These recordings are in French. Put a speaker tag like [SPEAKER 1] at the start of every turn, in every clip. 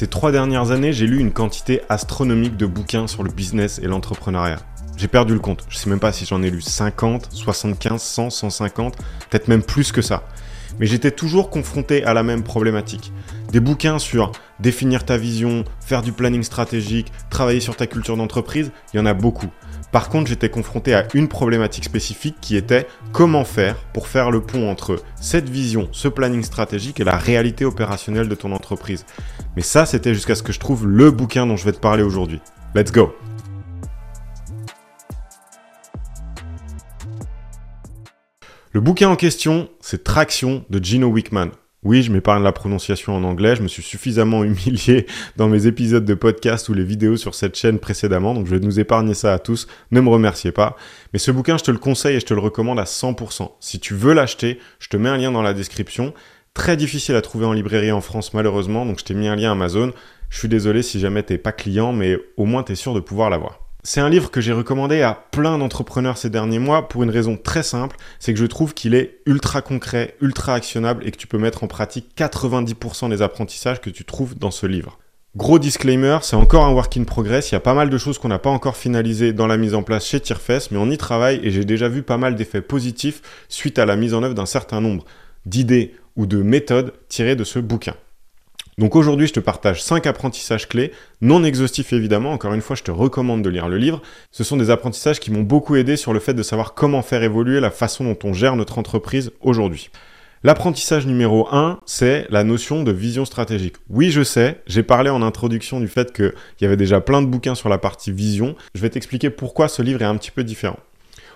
[SPEAKER 1] Ces trois dernières années, j'ai lu une quantité astronomique de bouquins sur le business et l'entrepreneuriat. J'ai perdu le compte. Je sais même pas si j'en ai lu 50, 75, 100, 150, peut-être même plus que ça. Mais j'étais toujours confronté à la même problématique. Des bouquins sur définir ta vision, faire du planning stratégique, travailler sur ta culture d'entreprise, il y en a beaucoup. Par contre, j'étais confronté à une problématique spécifique qui était comment faire pour faire le pont entre cette vision, ce planning stratégique et la réalité opérationnelle de ton entreprise. Mais ça, c'était jusqu'à ce que je trouve le bouquin dont je vais te parler aujourd'hui. Let's go Le bouquin en question, c'est Traction de Gino Wickman. Oui, je m'épargne la prononciation en anglais, je me suis suffisamment humilié dans mes épisodes de podcast ou les vidéos sur cette chaîne précédemment, donc je vais nous épargner ça à tous, ne me remerciez pas. Mais ce bouquin, je te le conseille et je te le recommande à 100%. Si tu veux l'acheter, je te mets un lien dans la description. Très difficile à trouver en librairie en France malheureusement, donc je t'ai mis un lien Amazon. Je suis désolé si jamais t'es pas client, mais au moins t'es sûr de pouvoir l'avoir. C'est un livre que j'ai recommandé à plein d'entrepreneurs ces derniers mois pour une raison très simple, c'est que je trouve qu'il est ultra concret, ultra actionnable et que tu peux mettre en pratique 90% des apprentissages que tu trouves dans ce livre. Gros disclaimer, c'est encore un work in progress, il y a pas mal de choses qu'on n'a pas encore finalisées dans la mise en place chez Tirefest, mais on y travaille et j'ai déjà vu pas mal d'effets positifs suite à la mise en œuvre d'un certain nombre d'idées ou de méthodes tirées de ce bouquin. Donc aujourd'hui, je te partage 5 apprentissages clés, non exhaustifs évidemment, encore une fois, je te recommande de lire le livre. Ce sont des apprentissages qui m'ont beaucoup aidé sur le fait de savoir comment faire évoluer la façon dont on gère notre entreprise aujourd'hui. L'apprentissage numéro 1, c'est la notion de vision stratégique. Oui, je sais, j'ai parlé en introduction du fait qu'il y avait déjà plein de bouquins sur la partie vision. Je vais t'expliquer pourquoi ce livre est un petit peu différent.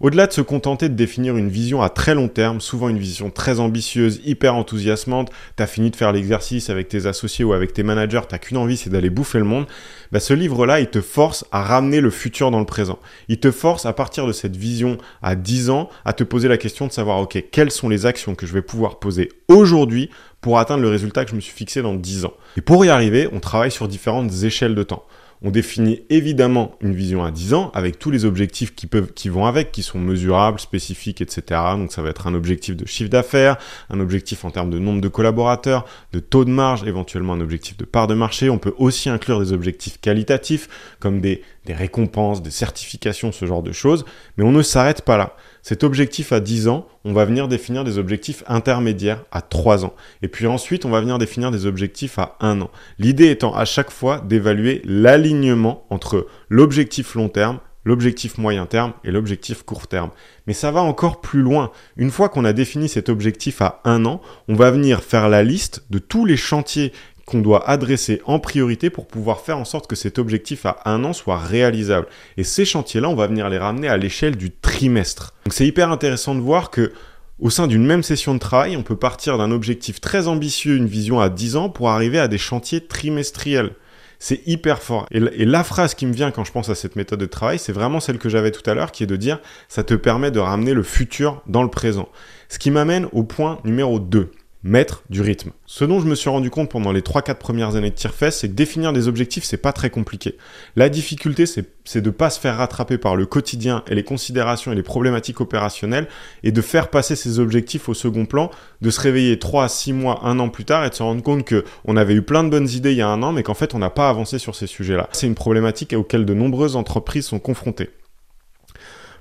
[SPEAKER 1] Au-delà de se contenter de définir une vision à très long terme, souvent une vision très ambitieuse, hyper enthousiasmante, t'as fini de faire l'exercice avec tes associés ou avec tes managers, t'as qu'une envie, c'est d'aller bouffer le monde, bah ce livre-là, il te force à ramener le futur dans le présent. Il te force à partir de cette vision à 10 ans à te poser la question de savoir, ok, quelles sont les actions que je vais pouvoir poser aujourd'hui pour atteindre le résultat que je me suis fixé dans 10 ans. Et pour y arriver, on travaille sur différentes échelles de temps. On définit évidemment une vision à 10 ans avec tous les objectifs qui, peuvent, qui vont avec, qui sont mesurables, spécifiques, etc. Donc ça va être un objectif de chiffre d'affaires, un objectif en termes de nombre de collaborateurs, de taux de marge, éventuellement un objectif de part de marché. On peut aussi inclure des objectifs qualitatifs comme des, des récompenses, des certifications, ce genre de choses. Mais on ne s'arrête pas là. Cet objectif à 10 ans, on va venir définir des objectifs intermédiaires à 3 ans. Et puis ensuite, on va venir définir des objectifs à 1 an. L'idée étant à chaque fois d'évaluer l'alignement entre l'objectif long terme, l'objectif moyen terme et l'objectif court terme. Mais ça va encore plus loin. Une fois qu'on a défini cet objectif à 1 an, on va venir faire la liste de tous les chantiers qu'on doit adresser en priorité pour pouvoir faire en sorte que cet objectif à un an soit réalisable. Et ces chantiers-là, on va venir les ramener à l'échelle du trimestre. Donc c'est hyper intéressant de voir que au sein d'une même session de travail, on peut partir d'un objectif très ambitieux, une vision à 10 ans, pour arriver à des chantiers trimestriels. C'est hyper fort. Et, la phrase qui me vient quand je pense à cette méthode de travail, c'est vraiment celle que j'avais tout à l'heure, qui est de dire, ça te permet de ramener le futur dans le présent. Ce qui m'amène au point numéro 2 mettre du rythme. Ce dont je me suis rendu compte pendant les 3-4 premières années de Tirefest, c'est que définir des objectifs, c'est pas très compliqué. La difficulté, c'est de pas se faire rattraper par le quotidien et les considérations et les problématiques opérationnelles et de faire passer ces objectifs au second plan, de se réveiller 3 à 6 mois, un an plus tard et de se rendre compte que on avait eu plein de bonnes idées il y a un an, mais qu'en fait, on n'a pas avancé sur ces sujets-là. C'est une problématique auquel de nombreuses entreprises sont confrontées.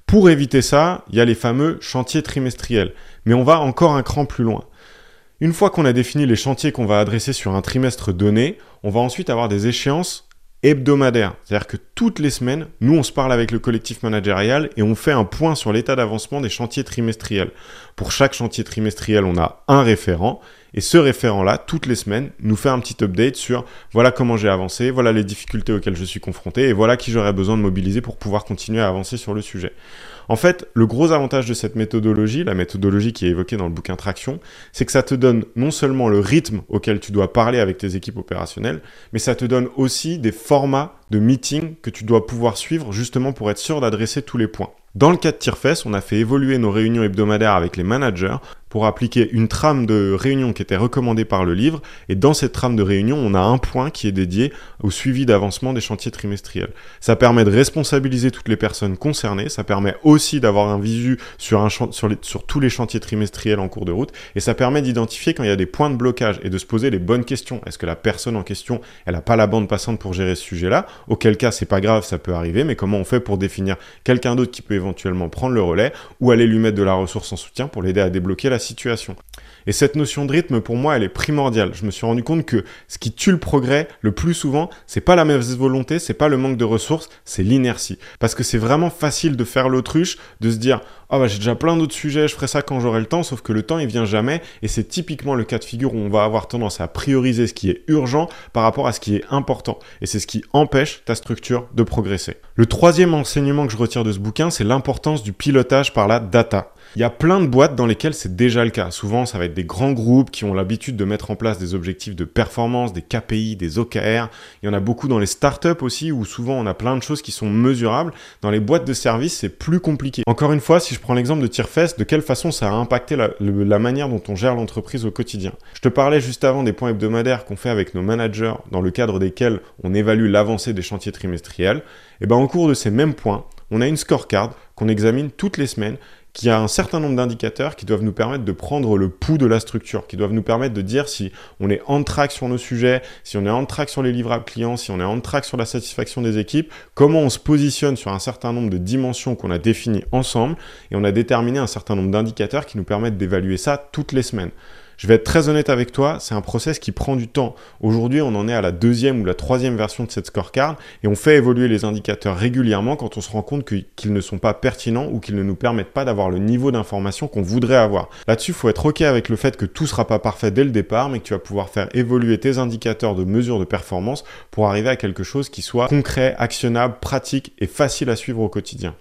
[SPEAKER 1] Pour éviter ça, il y a les fameux chantiers trimestriels. Mais on va encore un cran plus loin. Une fois qu'on a défini les chantiers qu'on va adresser sur un trimestre donné, on va ensuite avoir des échéances hebdomadaires. C'est-à-dire que toutes les semaines, nous, on se parle avec le collectif managérial et on fait un point sur l'état d'avancement des chantiers trimestriels. Pour chaque chantier trimestriel, on a un référent et ce référent-là, toutes les semaines, nous fait un petit update sur voilà comment j'ai avancé, voilà les difficultés auxquelles je suis confronté et voilà qui j'aurais besoin de mobiliser pour pouvoir continuer à avancer sur le sujet. En fait, le gros avantage de cette méthodologie, la méthodologie qui est évoquée dans le bouquin Traction, c'est que ça te donne non seulement le rythme auquel tu dois parler avec tes équipes opérationnelles, mais ça te donne aussi des formats de meeting que tu dois pouvoir suivre justement pour être sûr d'adresser tous les points. Dans le cas de Tirefest, on a fait évoluer nos réunions hebdomadaires avec les managers pour appliquer une trame de réunion qui était recommandée par le livre. Et dans cette trame de réunion, on a un point qui est dédié au suivi d'avancement des chantiers trimestriels. Ça permet de responsabiliser toutes les personnes concernées. Ça permet aussi d'avoir un visu sur, un sur, sur tous les chantiers trimestriels en cours de route. Et ça permet d'identifier quand il y a des points de blocage et de se poser les bonnes questions. Est-ce que la personne en question, elle n'a pas la bande passante pour gérer ce sujet-là? Auquel cas, c'est pas grave, ça peut arriver. Mais comment on fait pour définir quelqu'un d'autre qui peut éventuellement prendre le relais ou aller lui mettre de la ressource en soutien pour l'aider à débloquer la situation. Et cette notion de rythme, pour moi, elle est primordiale. Je me suis rendu compte que ce qui tue le progrès, le plus souvent, c'est pas la mauvaise volonté, c'est pas le manque de ressources, c'est l'inertie. Parce que c'est vraiment facile de faire l'autruche, de se dire, ah bah j'ai déjà plein d'autres sujets, je ferai ça quand j'aurai le temps, sauf que le temps il vient jamais, et c'est typiquement le cas de figure où on va avoir tendance à prioriser ce qui est urgent par rapport à ce qui est important. Et c'est ce qui empêche ta structure de progresser. Le troisième enseignement que je retire de ce bouquin, c'est l'importance du pilotage par la data. Il y a plein de boîtes dans lesquelles c'est déjà le cas. Souvent, ça va être des grands groupes qui ont l'habitude de mettre en place des objectifs de performance, des KPI, des OKR. Il y en a beaucoup dans les startups aussi, où souvent on a plein de choses qui sont mesurables. Dans les boîtes de services, c'est plus compliqué. Encore une fois, si je prends l'exemple de Tierfest, de quelle façon ça a impacté la, manière dont on gère l'entreprise au quotidien? Je te parlais juste avant des points hebdomadaires qu'on fait avec nos managers, dans le cadre desquels on évalue l'avancée des chantiers trimestriels. Et eh ben, au cours de ces mêmes points, on a une scorecard qu'on examine toutes les semaines qui a un certain nombre d'indicateurs qui doivent nous permettre de prendre le pouls de la structure, qui doivent nous permettre de dire si on est en track sur nos sujets, si on est en track sur les livrables clients, si on est en track sur la satisfaction des équipes, comment on se positionne sur un certain nombre de dimensions qu'on a définies ensemble, et on a déterminé un certain nombre d'indicateurs qui nous permettent d'évaluer ça toutes les semaines. Je vais être très honnête avec toi, c'est un process qui prend du temps. Aujourd'hui, on en est à la deuxième ou la troisième version de cette scorecard et on fait évoluer les indicateurs régulièrement quand on se rend compte qu'ils ne sont pas pertinents ou qu'ils ne nous permettent pas d'avoir le niveau d'information qu'on voudrait avoir. Là-dessus, il faut être OK avec le fait que tout sera pas parfait dès le départ, mais que tu vas pouvoir faire évoluer tes indicateurs de mesure de performance pour arriver à quelque chose qui soit concret, actionnable, pratique et facile à suivre au quotidien.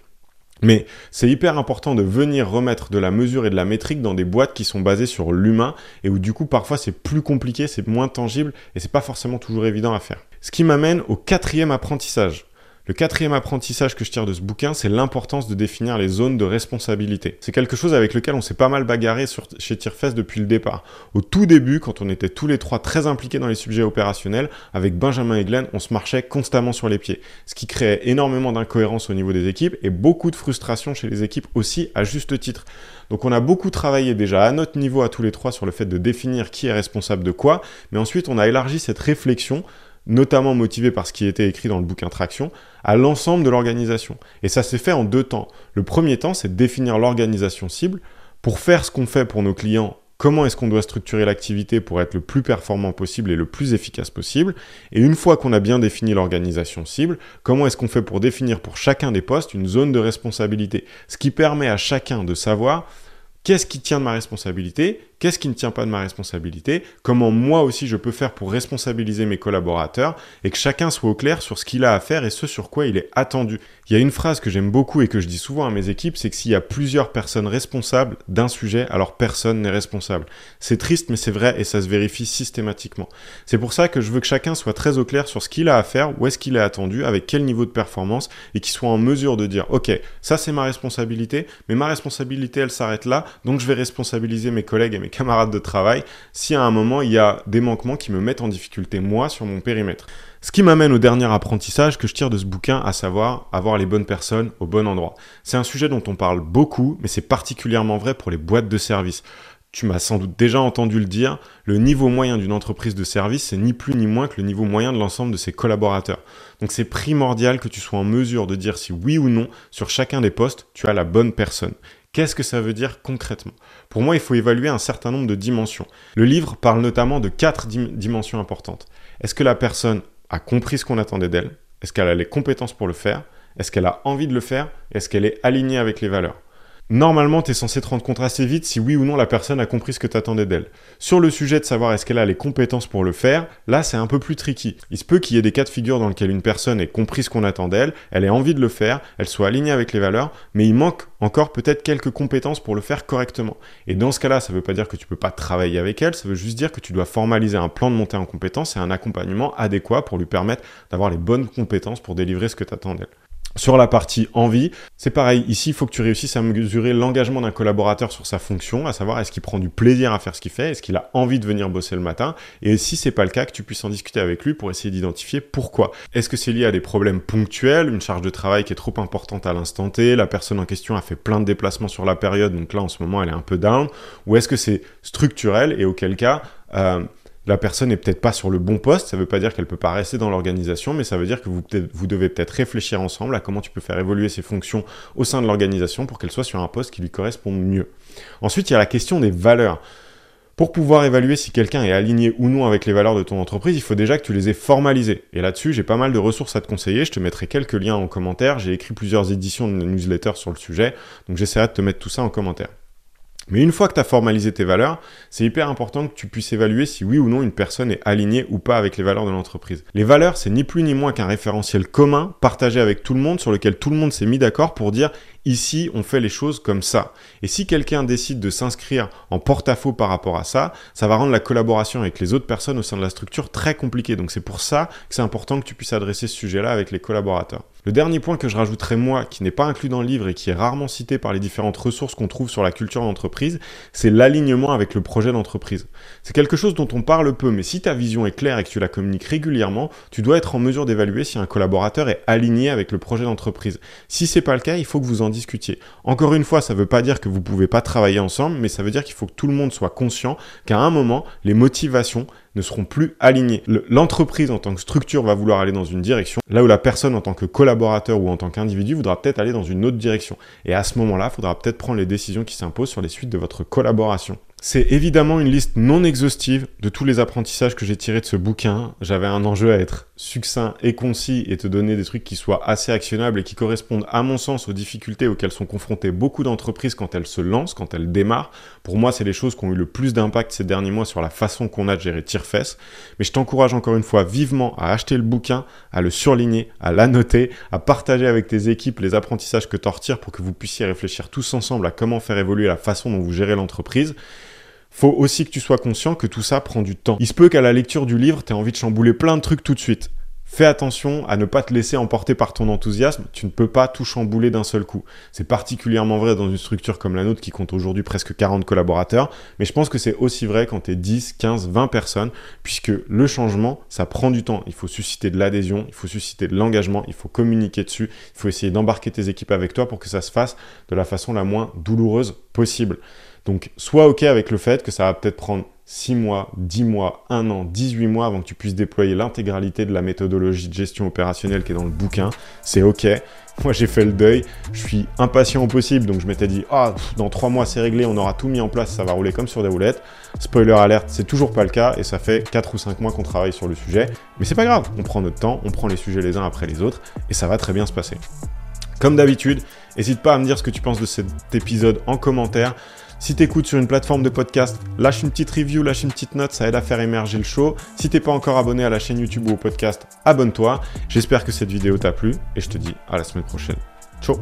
[SPEAKER 1] Mais c'est hyper important de venir remettre de la mesure et de la métrique dans des boîtes qui sont basées sur l'humain et où du coup parfois c'est plus compliqué, c'est moins tangible et c'est pas forcément toujours évident à faire. Ce qui m'amène au quatrième apprentissage. Le quatrième apprentissage que je tire de ce bouquin, c'est l'importance de définir les zones de responsabilité. C'est quelque chose avec lequel on s'est pas mal bagarré chez Tirefest depuis le départ. Au tout début, quand on était tous les trois très impliqués dans les sujets opérationnels, avec Benjamin et Glenn, on se marchait constamment sur les pieds. Ce qui créait énormément d'incohérences au niveau des équipes et beaucoup de frustration chez les équipes aussi, à juste titre. Donc on a beaucoup travaillé déjà à notre niveau à tous les trois sur le fait de définir qui est responsable de quoi, mais ensuite on a élargi cette réflexion notamment motivé par ce qui était écrit dans le bouquin Traction, à l'ensemble de l'organisation. Et ça s'est fait en deux temps. Le premier temps, c'est de définir l'organisation cible pour faire ce qu'on fait pour nos clients. Comment est-ce qu'on doit structurer l'activité pour être le plus performant possible et le plus efficace possible Et une fois qu'on a bien défini l'organisation cible, comment est-ce qu'on fait pour définir pour chacun des postes une zone de responsabilité? Ce qui permet à chacun de savoir qu'est-ce qui tient de ma responsabilité? Qu'est-ce qui ne tient pas de ma responsabilité Comment moi aussi je peux faire pour responsabiliser mes collaborateurs et que chacun soit au clair sur ce qu'il a à faire et ce sur quoi il est attendu. Il y a une phrase que j'aime beaucoup et que je dis souvent à mes équipes, c'est que s'il y a plusieurs personnes responsables d'un sujet, alors personne n'est responsable. C'est triste mais c'est vrai et ça se vérifie systématiquement. C'est pour ça que je veux que chacun soit très au clair sur ce qu'il a à faire, où est-ce qu'il est attendu, avec quel niveau de performance et qu'il soit en mesure de dire OK, ça c'est ma responsabilité, mais ma responsabilité elle s'arrête là, donc je vais responsabiliser mes collègues et mes camarades de travail si à un moment il y a des manquements qui me mettent en difficulté moi sur mon périmètre. Ce qui m'amène au dernier apprentissage que je tire de ce bouquin, à savoir avoir les bonnes personnes au bon endroit. C'est un sujet dont on parle beaucoup, mais c'est particulièrement vrai pour les boîtes de services. Tu m'as sans doute déjà entendu le dire, le niveau moyen d'une entreprise de service, c'est ni plus ni moins que le niveau moyen de l'ensemble de ses collaborateurs. Donc c'est primordial que tu sois en mesure de dire si oui ou non, sur chacun des postes, tu as la bonne personne. Qu'est-ce que ça veut dire concrètement? Pour moi, il faut évaluer un certain nombre de dimensions. Le livre parle notamment de quatre dimensions importantes. Est-ce que la personne a compris ce qu'on attendait d'elle? Est-ce qu'elle a les compétences pour le faire? Est-ce qu'elle a envie de le faire? Est-ce qu'elle est alignée avec les valeurs? Normalement, tu es censé te rendre compte assez vite si oui ou non la personne a compris ce que tu attendais d'elle. Sur le sujet de savoir est-ce qu'elle a les compétences pour le faire, là c'est un peu plus tricky. Il se peut qu'il y ait des cas de figure dans lesquels une personne ait compris ce qu'on attend d'elle, elle ait envie de le faire, elle soit alignée avec les valeurs, mais il manque encore peut-être quelques compétences pour le faire correctement. Et dans ce cas-là, ça ne veut pas dire que tu peux pas travailler avec elle, ça veut juste dire que tu dois formaliser un plan de montée en compétences et un accompagnement adéquat pour lui permettre d'avoir les bonnes compétences pour délivrer ce que tu attends d'elle. Sur la partie envie, c'est pareil. Ici, il faut que tu réussisses à mesurer l'engagement d'un collaborateur sur sa fonction, à savoir est-ce qu'il prend du plaisir à faire ce qu'il fait, est-ce qu'il a envie de venir bosser le matin, et si c'est pas le cas, que tu puisses en discuter avec lui pour essayer d'identifier pourquoi. Est-ce que c'est lié à des problèmes ponctuels, une charge de travail qui est trop importante à l'instant T, la personne en question a fait plein de déplacements sur la période, donc là en ce moment elle est un peu down, ou est-ce que c'est structurel et auquel cas euh, la personne n'est peut-être pas sur le bon poste, ça ne veut pas dire qu'elle peut pas rester dans l'organisation, mais ça veut dire que vous, vous devez peut-être réfléchir ensemble à comment tu peux faire évoluer ses fonctions au sein de l'organisation pour qu'elle soit sur un poste qui lui corresponde mieux. Ensuite, il y a la question des valeurs. Pour pouvoir évaluer si quelqu'un est aligné ou non avec les valeurs de ton entreprise, il faut déjà que tu les aies formalisées. Et là-dessus, j'ai pas mal de ressources à te conseiller. Je te mettrai quelques liens en commentaire. J'ai écrit plusieurs éditions de newsletter sur le sujet. Donc j'essaierai de te mettre tout ça en commentaire. Mais une fois que tu as formalisé tes valeurs, c'est hyper important que tu puisses évaluer si oui ou non une personne est alignée ou pas avec les valeurs de l'entreprise. Les valeurs, c'est ni plus ni moins qu'un référentiel commun partagé avec tout le monde sur lequel tout le monde s'est mis d'accord pour dire Ici, on fait les choses comme ça. Et si quelqu'un décide de s'inscrire en porte-à-faux par rapport à ça, ça va rendre la collaboration avec les autres personnes au sein de la structure très compliquée. Donc c'est pour ça que c'est important que tu puisses adresser ce sujet-là avec les collaborateurs. Le dernier point que je rajouterai moi, qui n'est pas inclus dans le livre et qui est rarement cité par les différentes ressources qu'on trouve sur la culture d'entreprise, c'est l'alignement avec le projet d'entreprise. C'est quelque chose dont on parle peu, mais si ta vision est claire et que tu la communiques régulièrement, tu dois être en mesure d'évaluer si un collaborateur est aligné avec le projet d'entreprise. Si c'est pas le cas, il faut que vous en discutiez. Encore une fois, ça ne veut pas dire que vous ne pouvez pas travailler ensemble, mais ça veut dire qu'il faut que tout le monde soit conscient qu'à un moment, les motivations ne seront plus alignées. L'entreprise en tant que structure va vouloir aller dans une direction, là où la personne en tant que collaborateur ou en tant qu'individu voudra peut-être aller dans une autre direction. Et à ce moment-là, il faudra peut-être prendre les décisions qui s'imposent sur les suites de votre collaboration. C'est évidemment une liste non exhaustive de tous les apprentissages que j'ai tirés de ce bouquin. J'avais un enjeu à être succinct et concis et te donner des trucs qui soient assez actionnables et qui correspondent à mon sens aux difficultés auxquelles sont confrontées beaucoup d'entreprises quand elles se lancent, quand elles démarrent. Pour moi, c'est les choses qui ont eu le plus d'impact ces derniers mois sur la façon qu'on a de gérer Tirefest. Mais je t'encourage encore une fois vivement à acheter le bouquin, à le surligner, à l'annoter, à partager avec tes équipes les apprentissages que tu en retires pour que vous puissiez réfléchir tous ensemble à comment faire évoluer la façon dont vous gérez l'entreprise faut aussi que tu sois conscient que tout ça prend du temps. Il se peut qu'à la lecture du livre, tu aies envie de chambouler plein de trucs tout de suite. Fais attention à ne pas te laisser emporter par ton enthousiasme, tu ne peux pas tout chambouler d'un seul coup. C'est particulièrement vrai dans une structure comme la nôtre qui compte aujourd'hui presque 40 collaborateurs, mais je pense que c'est aussi vrai quand tu es 10, 15, 20 personnes, puisque le changement, ça prend du temps. Il faut susciter de l'adhésion, il faut susciter de l'engagement, il faut communiquer dessus, il faut essayer d'embarquer tes équipes avec toi pour que ça se fasse de la façon la moins douloureuse possible. Donc, sois OK avec le fait que ça va peut-être prendre 6 mois, 10 mois, 1 an, 18 mois avant que tu puisses déployer l'intégralité de la méthodologie de gestion opérationnelle qui est dans le bouquin. C'est OK. Moi, j'ai fait le deuil. Je suis impatient au possible, donc je m'étais dit, ah, dans 3 mois, c'est réglé, on aura tout mis en place, ça va rouler comme sur des roulettes. Spoiler alerte, c'est toujours pas le cas, et ça fait 4 ou 5 mois qu'on travaille sur le sujet. Mais c'est pas grave, on prend notre temps, on prend les sujets les uns après les autres, et ça va très bien se passer. Comme d'habitude, n'hésite pas à me dire ce que tu penses de cet épisode en commentaire. Si t'écoutes sur une plateforme de podcast, lâche une petite review, lâche une petite note, ça aide à faire émerger le show. Si t'es pas encore abonné à la chaîne YouTube ou au podcast, abonne-toi. J'espère que cette vidéo t'a plu et je te dis à la semaine prochaine. Ciao